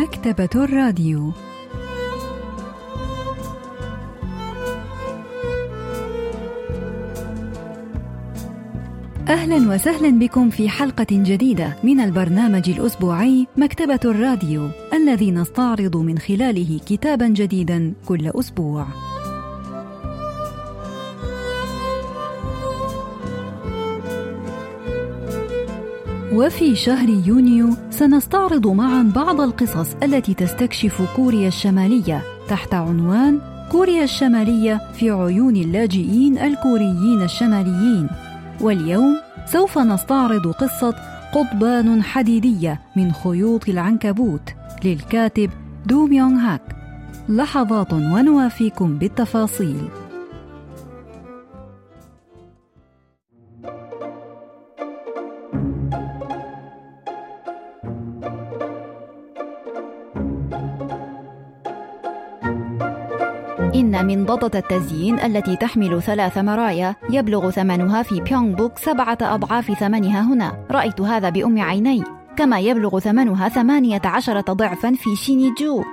مكتبة الراديو أهلا وسهلا بكم في حلقة جديدة من البرنامج الأسبوعي مكتبة الراديو الذي نستعرض من خلاله كتابا جديدا كل أسبوع. وفي شهر يونيو سنستعرض معا بعض القصص التي تستكشف كوريا الشمالية تحت عنوان كوريا الشمالية في عيون اللاجئين الكوريين الشماليين. واليوم سوف نستعرض قصة قضبان حديدية من خيوط العنكبوت للكاتب دو ميونغ هاك. لحظات ونوافيكم بالتفاصيل. منضدة التزيين التي تحمل ثلاث مرايا يبلغ ثمنها في بيونغ بوك سبعة أضعاف ثمنها هنا. رأيت هذا بأم عيني. كما يبلغ ثمنها ثمانية عشرة ضعفا في شينيجو.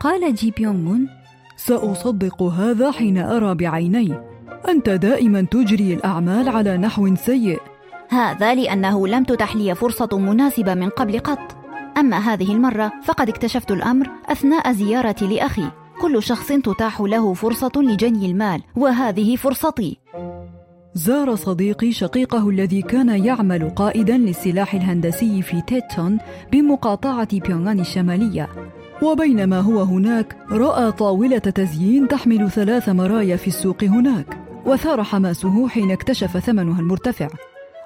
قال جي بيونغ مون سأصدق هذا حين أرى بعيني. أنت دائما تجري الأعمال على نحو سيء. هذا لأنه لم تتح لي فرصة مناسبة من قبل قط. أما هذه المرة فقد اكتشفت الأمر أثناء زيارتي لأخي. كل شخص تتاح له فرصة لجني المال وهذه فرصتي. زار صديقي شقيقه الذي كان يعمل قائدا للسلاح الهندسي في تيتون بمقاطعة بيونغان الشمالية. وبينما هو هناك رأى طاولة تزيين تحمل ثلاث مرايا في السوق هناك وثار حماسه حين اكتشف ثمنها المرتفع.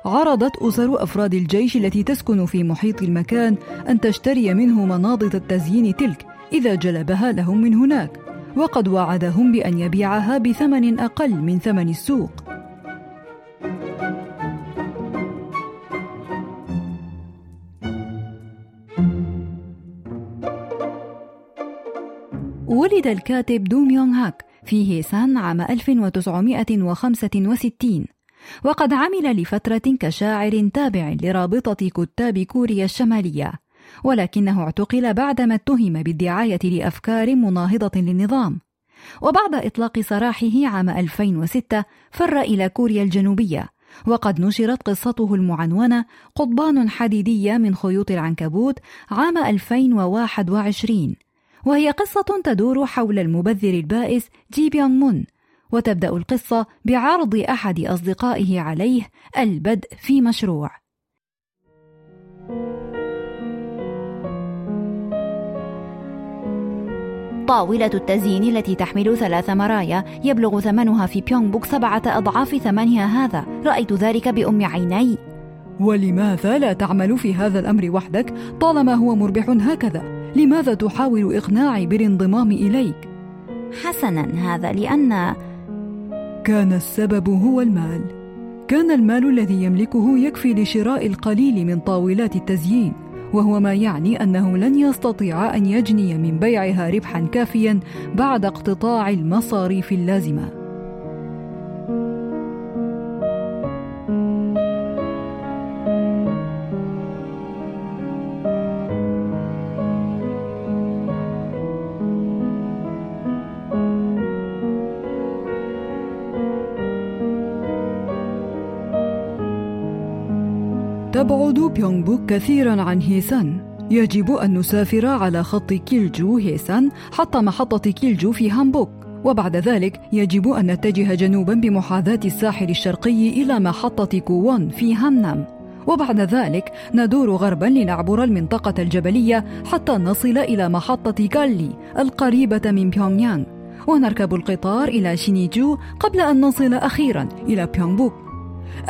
عرضت أسر أفراد الجيش التي تسكن في محيط المكان أن تشتري منه مناضد التزيين تلك إذا جلبها لهم من هناك وقد وعدهم بأن يبيعها بثمن أقل من ثمن السوق. ولد الكاتب دو ميونغ هاك في هيسان عام 1965 وقد عمل لفترة كشاعر تابع لرابطة كتاب كوريا الشمالية. ولكنه اعتقل بعدما اتهم بالدعاية لأفكار مناهضة للنظام. وبعد إطلاق سراحه عام 2006 فر إلى كوريا الجنوبية وقد نشرت قصته المعنونة قضبان حديدية من خيوط العنكبوت عام 2021 وهي قصة تدور حول المبذر البائس جي بيونغ مون وتبدأ القصة بعرض أحد أصدقائه عليه البدء في مشروع. طاولة التزيين التي تحمل ثلاث مرايا يبلغ ثمنها في بيونغ بوك سبعة أضعاف ثمنها هذا رأيت ذلك بأم عيني ولماذا لا تعمل في هذا الأمر وحدك طالما هو مربح هكذا؟ لماذا تحاول إقناعي بالانضمام إليك؟ حسنا هذا لأن كان السبب هو المال كان المال الذي يملكه يكفي لشراء القليل من طاولات التزيين وهو ما يعني أنه لن يستطيع أن يجني من بيعها ربحا كافيا بعد اقتطاع المصاريف اللازمة. تبعد بيونغ بوك كثيرا عن هيسان. يجب أن نسافر على خط كيلجو هيسان حتى محطة كيلجو في هامبوك. وبعد ذلك يجب أن نتجه جنوبا بمحاذاة الساحل الشرقي إلى محطة كوون في هانام وبعد ذلك ندور غربا لنعبر المنطقة الجبلية حتى نصل إلى محطة كالي القريبة من بيونغ يانغ ونركب القطار إلى شينيجو قبل أن نصل أخيرا إلى بيونغ بوك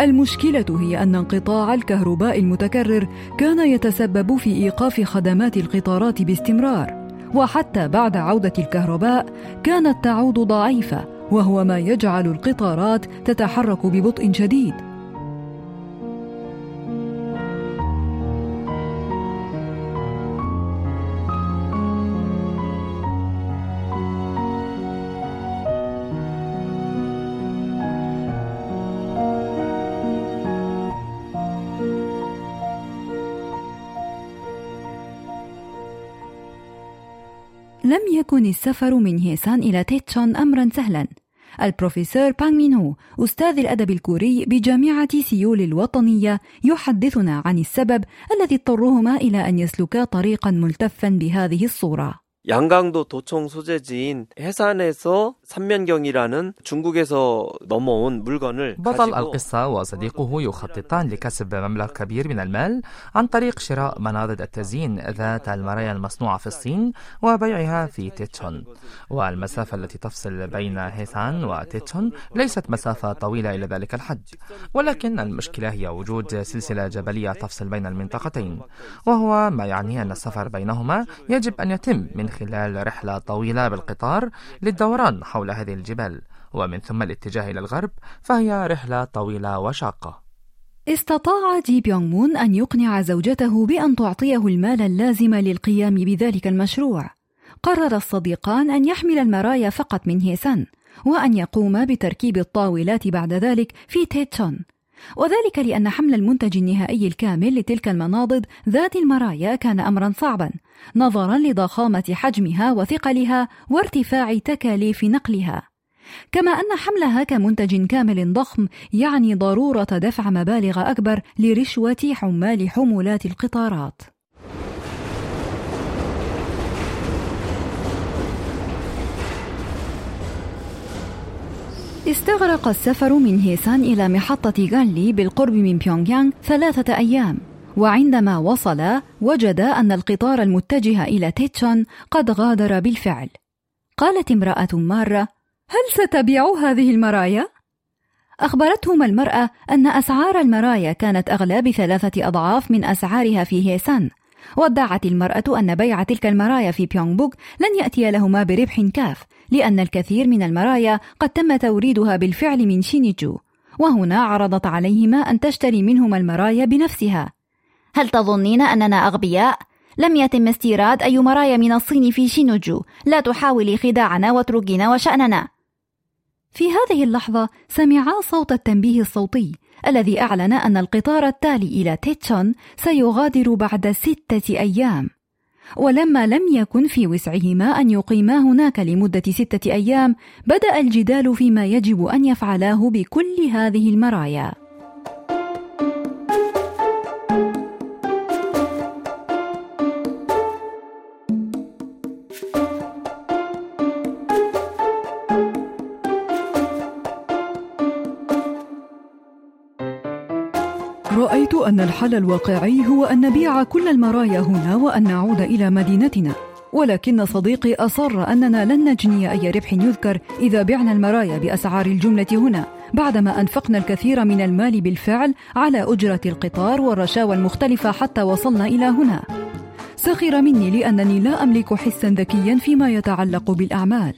المشكلة هي أن انقطاع الكهرباء المتكرر كان يتسبب في إيقاف خدمات القطارات باستمرار، وحتى بعد عودة الكهرباء كانت تعود ضعيفة، وهو ما يجعل القطارات تتحرك ببطء شديد. يكن السفر من هيسان إلى تيتشون أمرا سهلا. البروفيسور بانغ مين هو أستاذ الأدب الكوري بجامعة سيول الوطنية يحدثنا عن السبب الذي اضطرهما إلى أن يسلكا طريقا ملتفا بهذه الصورة. 양강도 도청 소재지인 해산에서 삼면경이라는 중국에서 넘어온 물건을 بطل القصة وصديقه يخططان لكسب مبلغ كبير من المال عن طريق شراء مناضد التزيين ذات المرايا المصنوعة في الصين وبيعها في تيتشون والمسافة التي تفصل بين هيسان وتيتشون ليست مسافة طويلة إلى ذلك الحد ولكن المشكلة هي وجود سلسلة جبلية تفصل بين المنطقتين وهو ما يعني أن السفر بينهما يجب أن يتم من خلال رحلة طويلة بالقطار للدوران حول هذه الجبال. ومن ثم الاتجاه إلى الغرب فهي رحلة طويلة وشاقة. استطاع جي بيونغ مون أن يقنع زوجته بأن تعطيه المال اللازم للقيام بذلك المشروع. قرر الصديقان أن يحمل المرايا فقط من هيسان وأن يقوما بتركيب الطاولات بعد ذلك في تيتشون. وذلك لأن حمل المنتج النهائي الكامل لتلك المناضد ذات المرايا كان أمرا صعبا نظرا لضخامة حجمها وثقلها وارتفاع تكاليف نقلها. كما أن حملها كمنتج كامل ضخم يعني ضرورة دفع مبالغ أكبر لرشوة حمال حمولات القطارات. استغرق السفر من هيسان إلى محطة غانلي بالقرب من بيونغ يانغ ثلاثة أيام. وعندما وصل وجد أن القطار المتجه إلى تيتشون قد غادر بالفعل. قالت امرأة مارة هل ستبيع هذه المرايا؟ أخبرتهما المرأة أن أسعار المرايا كانت أغلى بثلاثة أضعاف من أسعارها في هيسان. وادعت المرأة أن بيع تلك المرايا في بيونغ بوك لن يأتي لهما بربح كاف لأن الكثير من المرايا قد تم توريدها بالفعل من شينيجو. وهنا عرضت عليهما أن تشتري منهما المرايا بنفسها. هل تظنين أننا أغبياء؟ لم يتم استيراد أي مرايا من الصين في شينوجو لا تحاولي خداعنا واتركينا وشأننا. في هذه اللحظة سمعا صوت التنبيه الصوتي الذي أعلن أن القطار التالي إلى تيتشون سيغادر بعد ستة أيام. ولما لم يكن في وسعهما أن يقيما هناك لمدة ستة أيام بدأ الجدال فيما يجب أن يفعلاه بكل هذه المرايا. رأيت أن الحل الواقعي هو أن نبيع كل المرايا هنا وأن نعود إلى مدينتنا. ولكن صديقي أصر أننا لن نجني أي ربح يذكر إذا بعنا المرايا بأسعار الجملة هنا بعدما أنفقنا الكثير من المال بالفعل على أجرة القطار والرشاوى المختلفة حتى وصلنا إلى هنا. سخر مني لأنني لا أملك حسا ذكيا فيما يتعلق بالأعمال.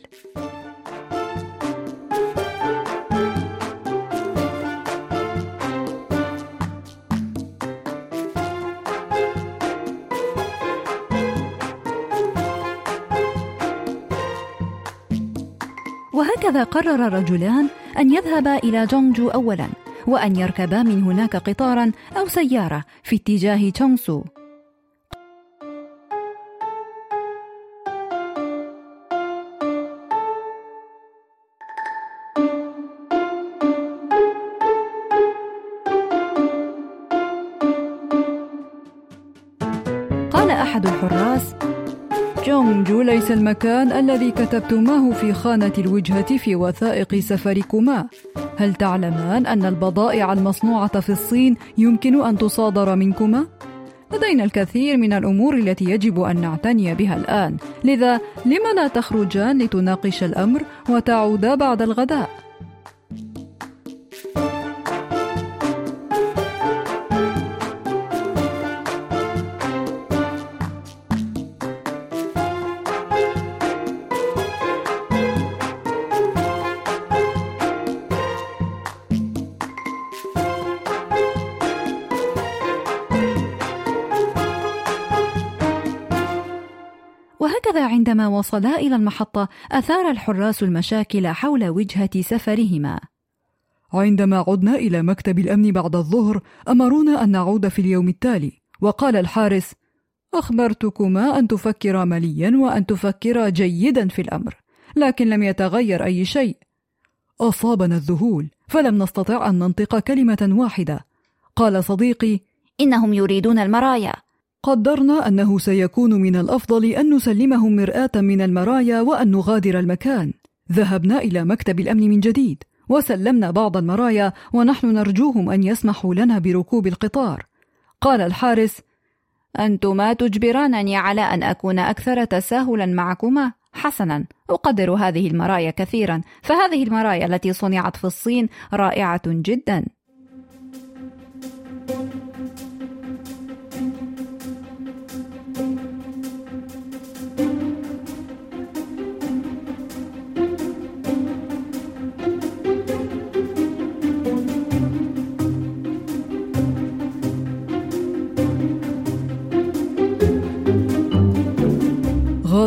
وهكذا قرر الرجلان أن يذهبا إلى جونجو أولا وأن يركبا من هناك قطارا أو سيارة في اتجاه تشونغسو ليس المكان الذي كتبتماه في خانة الوجهة في وثائق سفركما هل تعلمان أن البضائع المصنوعة في الصين يمكن أن تصادر منكما؟ لدينا الكثير من الأمور التي يجب أن نعتني بها الآن لذا لم لا تخرجان لتناقش الأمر وتعودا بعد الغداء؟ عندما وصلا إلى المحطة أثار الحراس المشاكل حول وجهة سفرهما. عندما عدنا إلى مكتب الأمن بعد الظهر أمرونا أن نعود في اليوم التالي. وقال الحارس أخبرتكما أن تفكرا مليا وأن تفكرا جيدا في الأمر لكن لم يتغير أي شيء. أصابنا الذهول فلم نستطع أن ننطق كلمة واحدة. قال صديقي إنهم يريدون المرايا. قدرنا أنه سيكون من الأفضل أن نسلمهم مرآة من المرايا وأن نغادر المكان. ذهبنا إلى مكتب الأمن من جديد وسلمنا بعض المرايا ونحن نرجوهم أن يسمحوا لنا بركوب القطار. قال الحارس أنتما تجبرانني على أن أكون أكثر تساهلا معكما؟ حسنا أقدر هذه المرايا كثيرا فهذه المرايا التي صنعت في الصين رائعة جدا.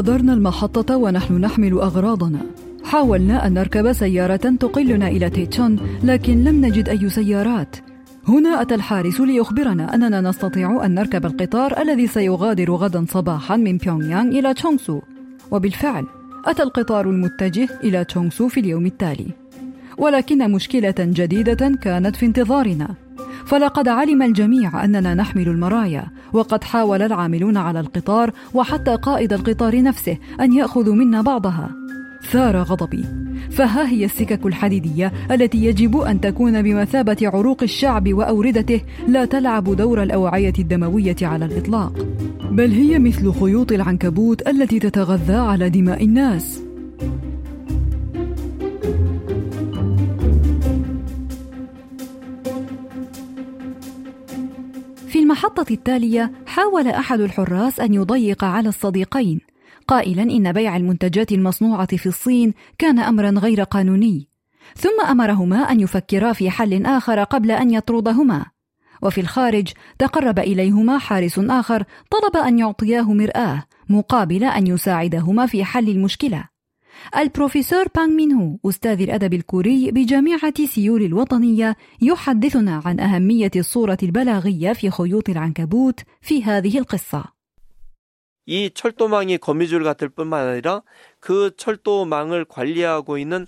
غادرنا المحطة ونحن نحمل أغراضنا. حاولنا أن نركب سيارة تقلنا إلى تيتشون لكن لم نجد أي سيارات. هنا أتى الحارس ليخبرنا أننا نستطيع أن نركب القطار الذي سيغادر غدا صباحا من بيونغ يانغ إلى تشونغسو. وبالفعل أتى القطار المتجه إلى تشونغسو في اليوم التالي. ولكن مشكلة جديدة كانت في انتظارنا. فلقد علم الجميع أننا نحمل المرايا وقد حاول العاملون على القطار وحتى قائد القطار نفسه أن يأخذوا منا بعضها. ثار غضبي. فها هي السكك الحديدية التي يجب أن تكون بمثابة عروق الشعب وأوردته لا تلعب دور الأوعية الدموية على الإطلاق. بل هي مثل خيوط العنكبوت التي تتغذى على دماء الناس. المحطة التالية حاول أحد الحراس أن يضيق على الصديقين. قائلا إن بيع المنتجات المصنوعة في الصين كان أمرا غير قانوني. ثم أمرهما أن يفكرا في حل آخر قبل أن يطردهما. وفي الخارج تقرب إليهما حارس آخر طلب أن يعطياه مرآة مقابل أن يساعدهما في حل المشكلة. البروفيسور بانغ مين هو أستاذ الأدب الكوري بجامعة سيول الوطنية يحدثنا عن أهمية الصورة البلاغية في خيوط العنكبوت في هذه القصة. 이 철도망이 거미줄 같을 뿐만 아니라 그 철도망을 관리하고 있는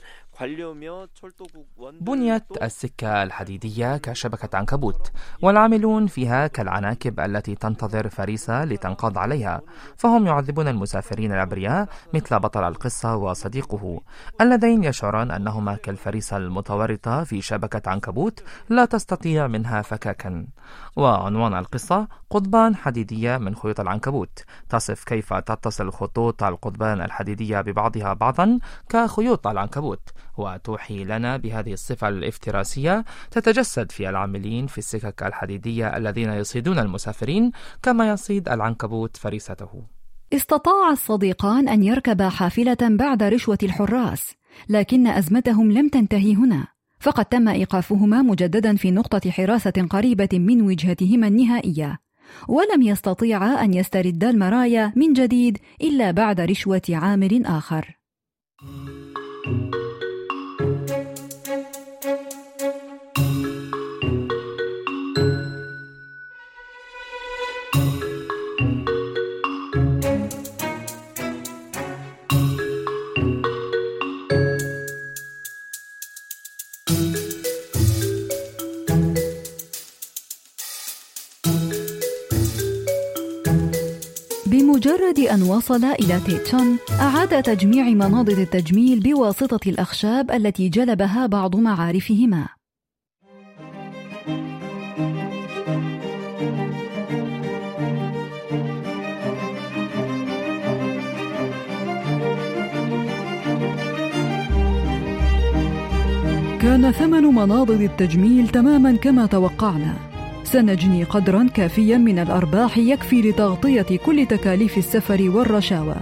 بنيت السكة الحديدية كشبكة عنكبوت والعاملون فيها كالعناكب التي تنتظر فريسة لتنقض عليها فهم يعذبون المسافرين الأبرياء مثل بطل القصة وصديقه. اللذين يشعران أنهما كالفريسة المتورطة في شبكة عنكبوت لا تستطيع منها فكاكا. وعنوان القصة قضبان حديدية من خيوط العنكبوت. تصف كيف تتصل خطوط القضبان الحديدية ببعضها بعضا كخيوط العنكبوت. وتوحي لنا بهذه الصفة الافتراسية تتجسد في العاملين في السكك الحديدية الذين يصيدون المسافرين كما يصيد العنكبوت فريسته. استطاع الصديقان أن يركبا حافلة بعد رشوة الحراس لكن أزمتهم لم تنتهي هنا. فقد تم إيقافهما مجددا في نقطة حراسة قريبة من وجهتهما النهائية. ولم يستطيعا أن يستردا المرايا من جديد إلا بعد رشوة عامل آخر. بمجرد أن وصل إلى تيتشون أعاد تجميع مناضد التجميل بواسطة الأخشاب التي جلبها بعض معارفهما. كان ثمن مناضد التجميل تماما كما توقعنا سنجني قدرا كافيا من الأرباح يكفي لتغطية كل تكاليف السفر والرشاوى.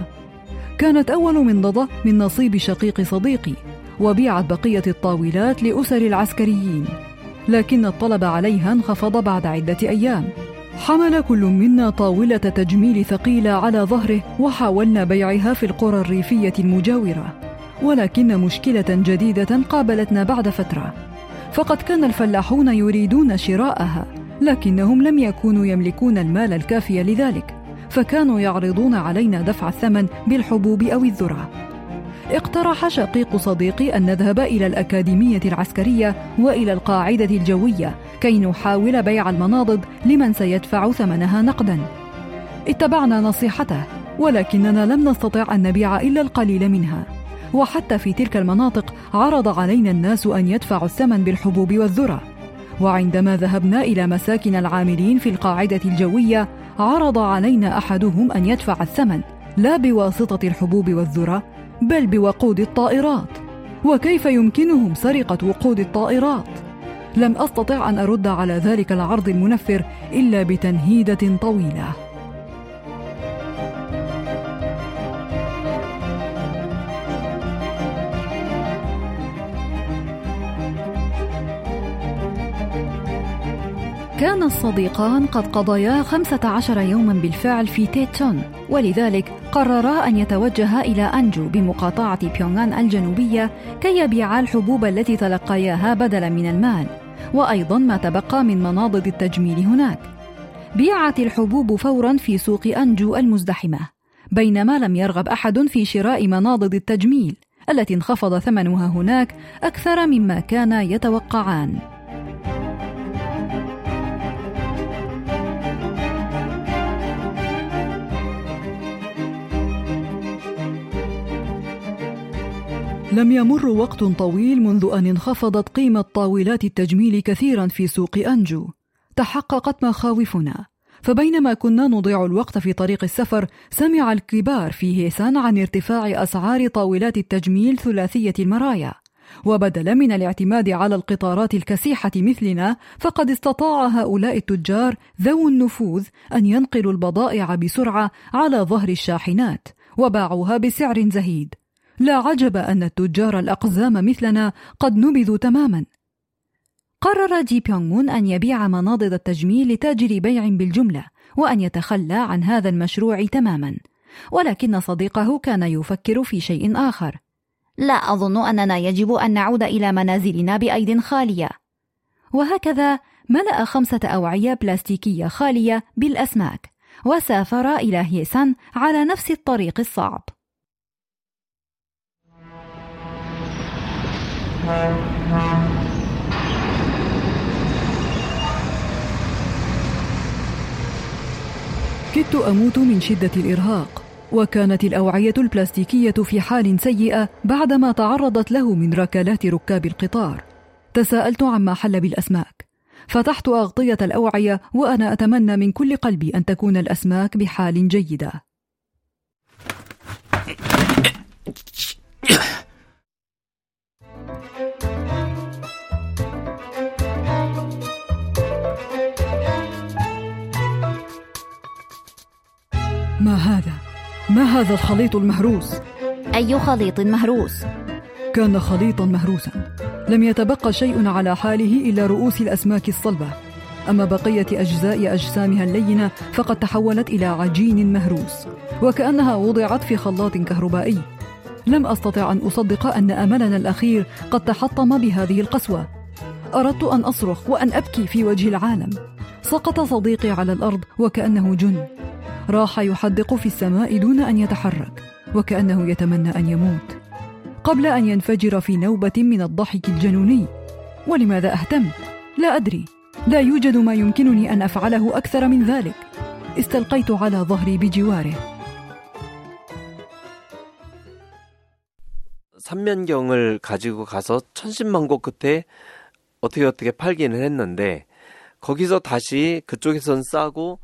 كانت أول منضده من نصيب شقيق صديقي وبيعت بقية الطاولات لأسر العسكريين. لكن الطلب عليها انخفض بعد عدة أيام. حمل كل منا طاولة تجميل ثقيلة على ظهره وحاولنا بيعها في القرى الريفية المجاورة. ولكن مشكلة جديدة قابلتنا بعد فترة. فقد كان الفلاحون يريدون شراءها. لكنهم لم يكونوا يملكون المال الكافي لذلك فكانوا يعرضون علينا دفع الثمن بالحبوب أو الذرة. اقترح شقيق صديقي أن نذهب إلى الأكاديمية العسكرية وإلى القاعدة الجوية كي نحاول بيع المناضد لمن سيدفع ثمنها نقدا. اتبعنا نصيحته ولكننا لم نستطع أن نبيع إلا القليل منها. وحتى في تلك المناطق عرض علينا الناس أن يدفعوا الثمن بالحبوب والذرة. وعندما ذهبنا إلى مساكن العاملين في القاعدة الجوية عرض علينا أحدهم أن يدفع الثمن لا بواسطة الحبوب والذرة بل بوقود الطائرات وكيف يمكنهم سرقة وقود الطائرات؟ لم أستطع أن أرد على ذلك العرض المنفر إلا بتنهيدة طويلة كان الصديقان قد قضيا خمسة عشر يوما بالفعل في تيتشون ولذلك قررا أن يتوجها إلى أنجو بمقاطعة بيونغان الجنوبية كي يبيعا الحبوب التي تلقياها بدلا من المال وأيضا ما تبقى من مناضد التجميل هناك. بيعت الحبوب فورا في سوق أنجو المزدحمة بينما لم يرغب أحد في شراء مناضد التجميل التي انخفض ثمنها هناك أكثر مما كان يتوقعان. لم يمر وقت طويل منذ أن انخفضت قيمة طاولات التجميل كثيرا في سوق أنجو. تحققت مخاوفنا. فبينما كنا نضيع الوقت في طريق السفر سمع الكبار في هيسان عن ارتفاع أسعار طاولات التجميل ثلاثية المرايا. وبدلا من الاعتماد على القطارات الكسيحة مثلنا فقد استطاع هؤلاء التجار ذو النفوذ أن ينقلوا البضائع بسرعة على ظهر الشاحنات وباعوها بسعر زهيد. لا عجب أن التجار الأقزام مثلنا قد نبذوا تماما. قرر جي بيونغ مون أن يبيع مناضد التجميل لتاجر بيع بالجملة وأن يتخلى عن هذا المشروع تماما. ولكن صديقه كان يفكر في شيء آخر. لا أظن أننا يجب أن نعود إلى منازلنا بأيد خالية. وهكذا ملأ خمسة أوعية بلاستيكية خالية بالأسماك وسافر إلى هيسان على نفس الطريق الصعب. كدت أموت من شدة الإرهاق وكانت الأوعية البلاستيكية في حال سيئة بعدما تعرضت له من ركلات ركاب القطار. تساءلت عما حل بالأسماك. فتحت أغطية الأوعية وأنا أتمنى من كل قلبي أن تكون الأسماك بحال جيدة. هذا الخليط المهروس؟ أي خليط مهروس؟ كان خليطا مهروسا. لم يتبقى شيء على حاله إلا رؤوس الأسماك الصلبة. أما بقية أجزاء أجسامها اللينة فقد تحولت إلى عجين مهروس. وكأنها وضعت في خلاط كهربائي. لم أستطع أن أصدق أن أملنا الأخير قد تحطم بهذه القسوة. أردت أن أصرخ وأن أبكي في وجه العالم. سقط صديقي على الأرض وكأنه جن. راح يحدق في السماء دون ان يتحرك وكانه يتمنى ان يموت قبل ان ينفجر في نوبه من الضحك الجنوني ولماذا اهتم لا ادري لا يوجد ما يمكنني ان افعله اكثر من ذلك استلقيت على ظهري بجواره 삼면경을 가지고 가서 천신만고 끝에 어떻게 어떻게 팔기는 했는데 거기서 다시 그쪽에선 싸고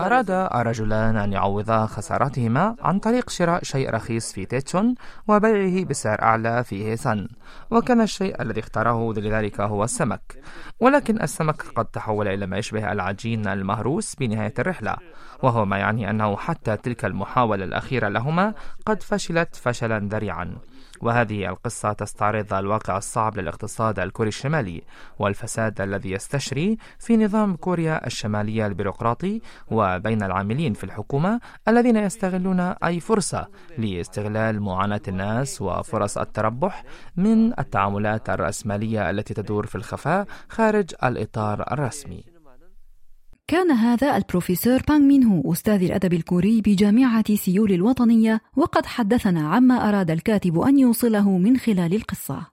أراد الرجلان أن يعوضا خسارتهما عن طريق شراء شيء رخيص في تيتشون وبيعه بسعر أعلى في هيسان. وكان الشيء الذي اختاره لذلك هو السمك. ولكن السمك قد تحول إلى ما يشبه العجين المهروس بنهاية الرحلة. وهو ما يعني أنه حتى تلك المحاولة الأخيرة لهما قد فشلت فشلا ذريعا. وهذه القصة تستعرض الواقع الصعب للاقتصاد الكوري الشمالي والفساد الذي يستشري في نظام كوريا الشمالية البيروقراطي وبين العاملين في الحكومة الذين يستغلون أي فرصة لاستغلال معاناة الناس وفرص التربح من التعاملات الرأسمالية التي تدور في الخفاء خارج الإطار الرسمي. كان هذا البروفيسور بانغ مين هو أستاذ الأدب الكوري بجامعة سيول الوطنية وقد حدثنا عما أراد الكاتب أن يوصله من خلال القصة.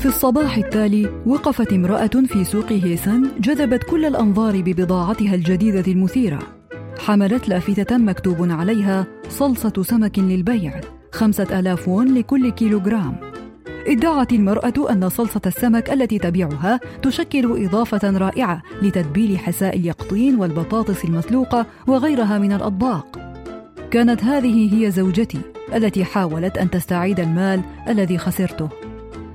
في الصباح التالي وقفت امرأة في سوق هيسان جذبت كل الأنظار ببضاعتها الجديدة المثيرة. حملت لافتة مكتوب عليها صلصة سمك للبيع خمسة آلاف وون لكل كيلوغرام. ادعت المرأة أن صلصة السمك التي تبيعها تشكل إضافة رائعة لتتبيل حساء اليقطين والبطاطس المسلوقة وغيرها من الأطباق. كانت هذه هي زوجتي التي حاولت أن تستعيد المال الذي خسرته.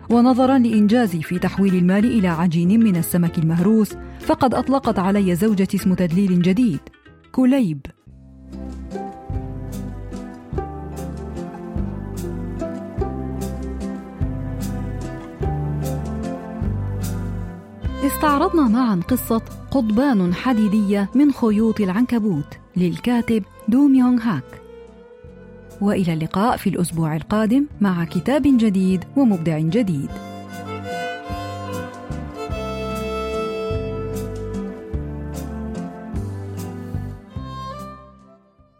ونظرا لإنجازي في تحويل المال إلى عجين من السمك المهروس فقد أطلقت علي زوجتي اسم تدليل جديد. كليب. استعرضنا معا قصة قضبان حديدية من خيوط العنكبوت للكاتب دو ميونغ هاك. وإلى اللقاء في الأسبوع القادم مع كتاب جديد ومبدع جديد.